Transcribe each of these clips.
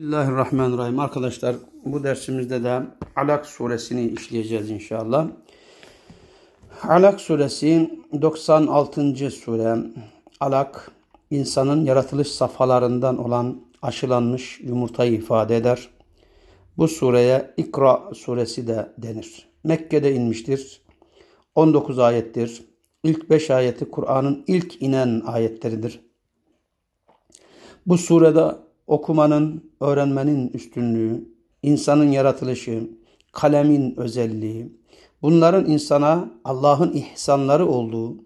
Bismillahirrahmanirrahim. Arkadaşlar bu dersimizde de Alak suresini işleyeceğiz inşallah. Alak suresi 96. sure. Alak insanın yaratılış safhalarından olan aşılanmış yumurtayı ifade eder. Bu sureye İkra suresi de denir. Mekke'de inmiştir. 19 ayettir. İlk 5 ayeti Kur'an'ın ilk inen ayetleridir. Bu surede okumanın, öğrenmenin üstünlüğü, insanın yaratılışı, kalemin özelliği, bunların insana Allah'ın ihsanları olduğu,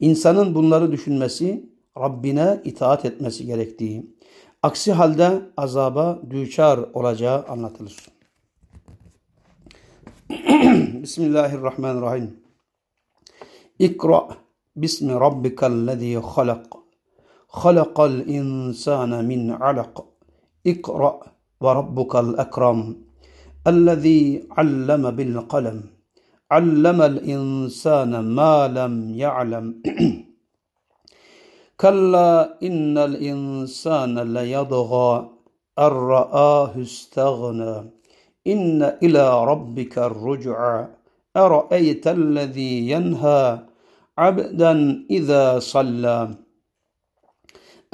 insanın bunları düşünmesi, Rabbine itaat etmesi gerektiği, aksi halde azaba düçar olacağı anlatılır. Bismillahirrahmanirrahim. İkra bismi rabbikellezî halak. خلق الإنسان من علق. اقرأ وربك الأكرم الذي علم بالقلم. علم الإنسان ما لم يعلم. كلا إن الإنسان ليضغى. أن رآه استغنى. إن إلى ربك الرجعى. أرأيت الذي ينهى عبدا إذا صلى.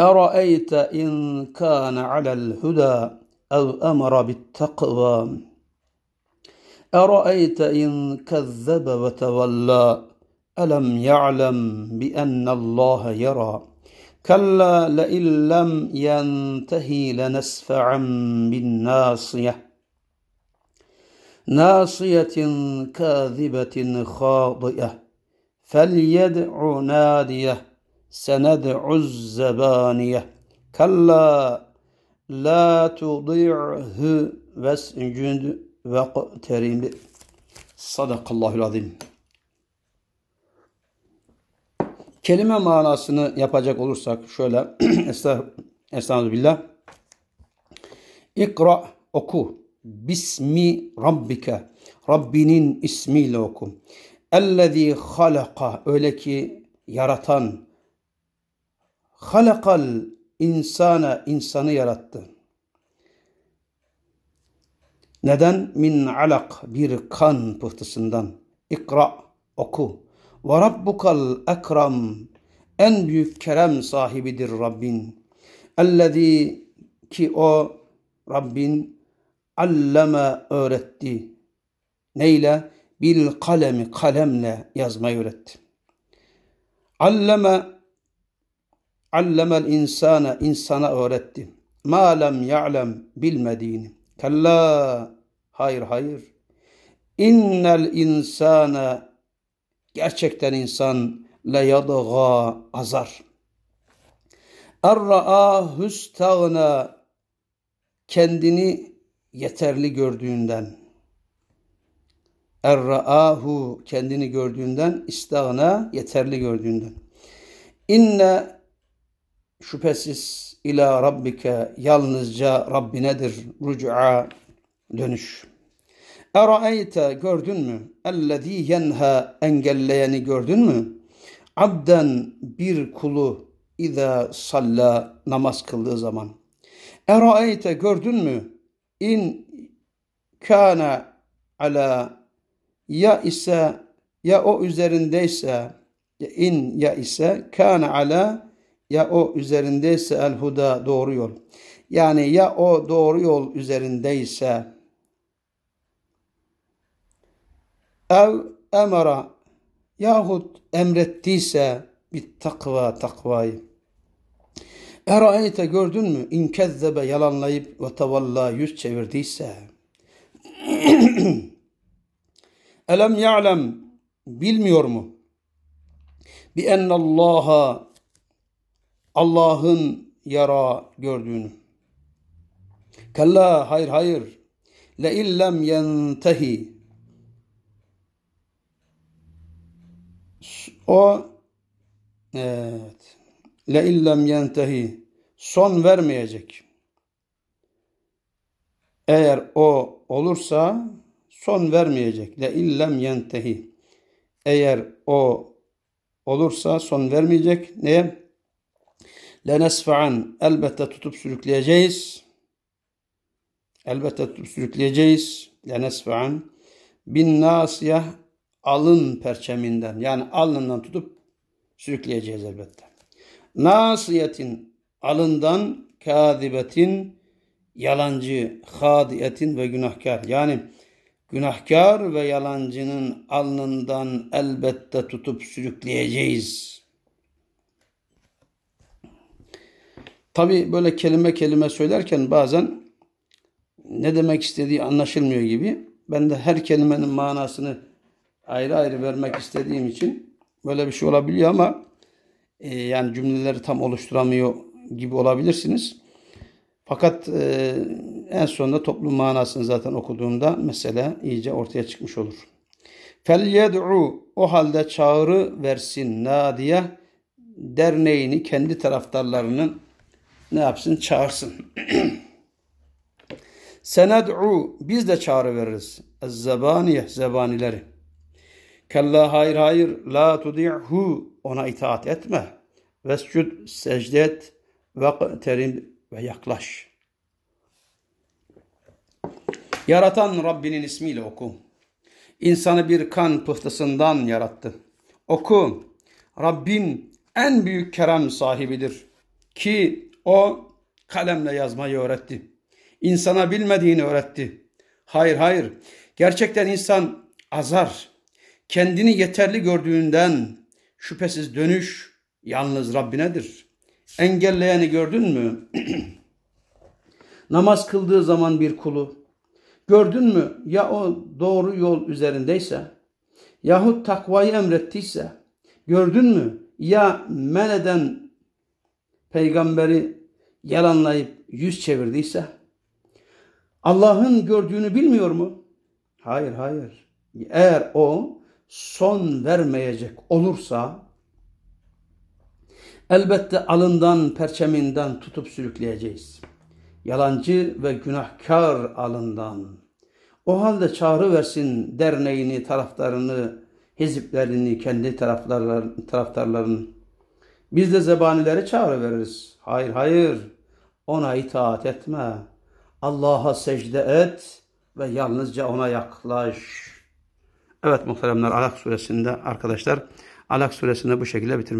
أرأيت إن كان على الهدى أو أمر بالتقوى؟ أرأيت إن كذب وتولى؟ ألم يعلم بأن الله يرى؟ كلا لئن لم ينتهي لنسفعا بالناصية. ناصية كاذبة خاطئة. فليدع ناديه. sened'uz zebaniye. Kalla la tudi'hu vescud veqterib. Sadakallahul azim. Kelime manasını yapacak olursak şöyle Estağfirullah. İkra oku. Bismi Rabbike. Rabbinin ismiyle oku. Ellezî halaka. Öyle ki yaratan, halakal insana insanı yarattı. Neden? Min alak bir kan pıhtısından. İkra oku. Ve rabbukal ekram en büyük kerem sahibidir Rabbin. Ellezî ki o Rabbin alleme öğretti. Neyle? Bil kalemi kalemle yazmayı öğretti. Alleme allemel insana insana öğretti. Ma lem ya'lem bilmediğini. Kella hayır hayır. İnnel insana gerçekten insan le yadga azar. Erra'a hüstagna kendini yeterli gördüğünden. Erra'ahu kendini gördüğünden, istagna yeterli gördüğünden. İnne şüphesiz ila rabbike yalnızca Rabbinedir rüc'a dönüş. Eraeyte gördün mü? Ellezî yenha engelleyeni gördün mü? Abden bir kulu İza salla namaz kıldığı zaman. Eraeyte gördün mü? İn kana ala ya ise ya o üzerindeyse in ya ise kana ala ya o üzerindeyse el huda doğru yol. Yani ya o doğru yol üzerindeyse ev emara yahut emrettiyse bir takva takvayı. Eraeyte gördün mü? İn kezzebe yalanlayıp ve tevalla yüz çevirdiyse. Elem ya'lem bilmiyor mu? Bi ennallaha Allah'ın yara gördüğünü. Kalla hayır hayır. Le illem yentehi. O evet. Le illem yentehi. Son vermeyecek. Eğer o olursa son vermeyecek. Le illem yentehi. Eğer o olursa son vermeyecek. Neye? Lenesfa'an elbette tutup sürükleyeceğiz. Elbette tutup sürükleyeceğiz. Lenesfa'an bin nasiyah alın perçeminden yani alnından tutup sürükleyeceğiz elbette. Nasiyetin alından kâzibetin yalancı, hadiyetin ve günahkar. Yani günahkar ve yalancının alnından elbette tutup sürükleyeceğiz. Tabi böyle kelime kelime söylerken bazen ne demek istediği anlaşılmıyor gibi. Ben de her kelimenin manasını ayrı ayrı vermek istediğim için böyle bir şey olabiliyor ama e, yani cümleleri tam oluşturamıyor gibi olabilirsiniz. Fakat e, en sonunda toplum manasını zaten okuduğumda mesele iyice ortaya çıkmış olur. Yed'u o halde çağrı versin nadiye derneğini kendi taraftarlarını ne yapsın çağırsın. Sened'u biz de çağrı veririz. Ez-zebaniye zebanileri. Kella hayır hayır la tudi'hu ona itaat etme. Vescud secde et ve terim ve yaklaş. Yaratan Rabbinin ismiyle oku. İnsanı bir kan pıhtısından yarattı. Oku. Rabbin en büyük kerem sahibidir. Ki o kalemle yazmayı öğretti. İnsana bilmediğini öğretti. Hayır hayır. Gerçekten insan azar. Kendini yeterli gördüğünden şüphesiz dönüş yalnız Rabbinedir. Engelleyeni gördün mü? Namaz kıldığı zaman bir kulu. Gördün mü ya o doğru yol üzerindeyse yahut takvayı emrettiyse gördün mü ya men eden peygamberi yalanlayıp yüz çevirdiyse Allah'ın gördüğünü bilmiyor mu? Hayır hayır. Eğer o son vermeyecek olursa elbette alından, perçeminden tutup sürükleyeceğiz. Yalancı ve günahkar alından. O halde çağrı versin derneğini, taraftarını, hiziplerini, kendi taraftarlar, taraftarlarını. Biz de zebanilere çağrı veririz. Hayır hayır ona itaat etme. Allah'a secde et ve yalnızca ona yaklaş. Evet muhteremler Alak suresinde arkadaşlar Alak suresinde bu şekilde bitirmek